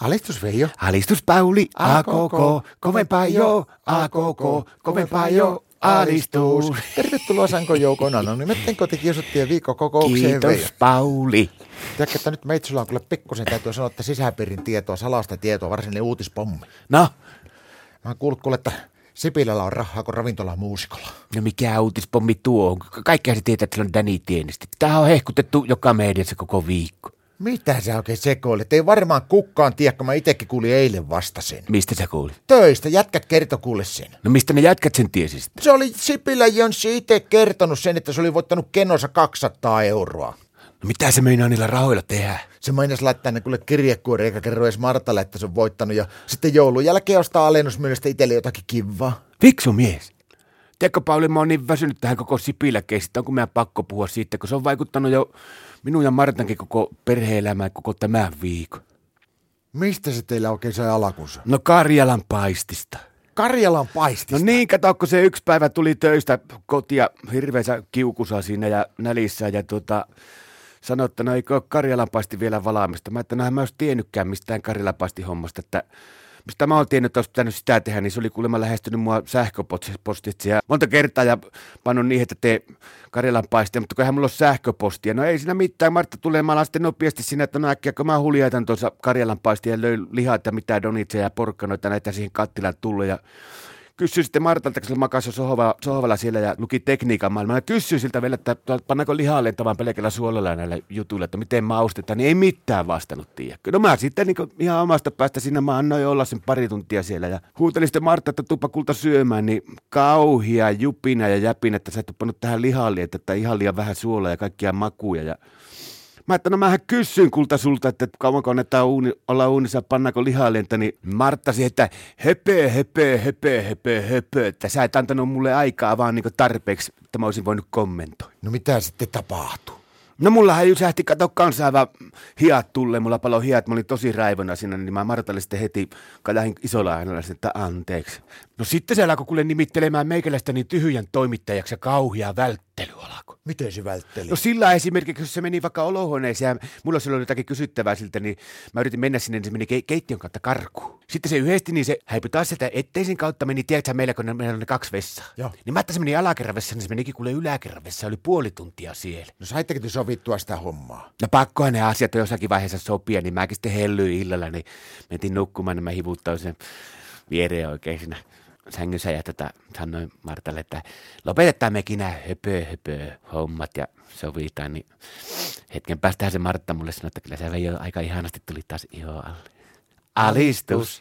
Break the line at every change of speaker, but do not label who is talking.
Alistus Veijo.
Alistus Pauli, a koko, kovempaa jo, a koko, kovempaa jo, alistus.
Tervetuloa Sanko Joukon anonymetten kotikiusattien viikkokokoukseen
Kiitos
Veijo.
Pauli.
Tiedätkö, että nyt meitsulla on kyllä pikkusen täytyy sanoa, että sisäpiirin tietoa, salasta tietoa, varsinainen uutispommi.
No,
Mä oon kuullut kuule, että Sipilällä on rahaa kuin ravintola muusikolla.
no mikä uutispommi tuo on? Kaikkihan se tietää, että sillä on Danny Tienesti. Tämähän on hehkutettu joka mediassa koko viikko.
Mitä sä oikein sekoilet? Ei varmaan kukaan tiedä, kun mä itekin kuulin eilen vasta sen.
Mistä sä kuulit?
Töistä, jätkät kertoi kuule sen.
No mistä ne jätkät sen tiesi sitten?
Se oli Sipilä Jönssi itse kertonut sen, että se oli voittanut kenossa 200 euroa.
No mitä se meinaa niillä rahoilla tehdä?
Se mainasi laittaa ne kuule kirjekuori, eikä kerro edes Martalle, että se on voittanut. Ja sitten joulun jälkeen ostaa alennusmyynnistä itselle jotakin kivaa.
Fiksu mies. Tiedätkö Pauli, mä oon niin väsynyt tähän koko Sipilä-keisistä, onko meidän pakko puhua siitä, kun se on vaikuttanut jo minun ja Martankin koko perhe-elämään koko tämän viikon.
Mistä se teillä oikein sai alakunsa?
No Karjalan paistista.
Karjalan paistista.
No niin, kato, kun se yksi päivä tuli töistä kotia hirveänsä kiukusa siinä ja nälissä ja tota, sanoi, että no eikö ole Karjalanpaisti vielä valmista. Mä että no en mä olisi tiennytkään mistään Karjalanpaisti hommasta, että mistä mä oon tiennyt, että olisi pitänyt sitä tehdä, niin se oli kuulemma lähestynyt mua sähköpostitse. Ja monta kertaa ja pannut niin, että tee Karjalanpaistia, mutta kun eihän mulla ole sähköpostia. No ei siinä mitään, Martta tulee, mä sitten nopeasti sinne, että no äkkiä, kun mä huljaitan tuossa Karjalanpaistia ja löin lihat ja mitään donitseja ja porkkanoita näitä siihen kattilaan tullut ja kysyin sitten Martalta, kun se makasi sohvalla, sohvalla siellä ja luki tekniikan maailmaa. Ja kysyin siltä vielä, että pannaanko lihaa lentämään pelkällä suolella näillä jutuilla, että miten maustetaan, niin ei mitään vastannut, tiedäkö. No mä sitten niin ihan omasta päästä sinne, mä annoin olla sen pari tuntia siellä ja huutelin sitten Martta, että tuppa kulta syömään, niin kauhia jupina ja jäpin, että sä et pannut tähän lihalle, että ihan liian vähän suolaa ja kaikkia makuja ja Mä että no mähän kysyin kulta sulta, että kauanko annetaan uuni, olla uunissa, pannaanko lihalentä, niin Martta siihen, että höpö, höpö, höpö, höpö, höpö, että sä et antanut mulle aikaa vaan niin tarpeeksi, että mä olisin voinut kommentoida.
No mitä sitten tapahtuu?
No mullahan jysähti, kato kanssa aivan hiat tulle, mulla palo hiat, mä olin tosi raivona siinä, niin mä Martalle sitten heti kajahin isolla äänellä että anteeksi. No sitten se alkoi kuule nimittelemään meikäläistä niin tyhjän toimittajaksi ja kauhia välttely alkoi.
Miten se vältteli?
No sillä esimerkiksi, jos se meni vaikka olohuoneeseen ja mulla silloin jotakin kysyttävää siltä, niin mä yritin mennä sinne, niin se meni ke- keittiön kautta karkuun. Sitten se yhdesti, niin se häipyi taas sieltä etteisin kautta meni, tiedätkö meillä, kun ne- meillä on ne kaksi vessaa.
Joo.
Niin mä että se meni alakerran vessaan, niin se menikin kuule yläkerran vessaan, oli puoli tuntia siellä.
No saitteko te sovittua sitä hommaa?
No pakkohan ne asiat on jossakin vaiheessa sopia, niin mäkin sitten hellyin illalla, niin mentiin nukkumaan, niin mä hivuttausin sen viereen oikein siinä sängyssä ja tota, sanoin Martalle, että lopetetaan mekin nämä höpö, höpö hommat ja sovitaan, niin hetken päästähän se Martta mulle sanoi, että kyllä sä Veijo aika ihanasti tuli taas iho alle. Alistus.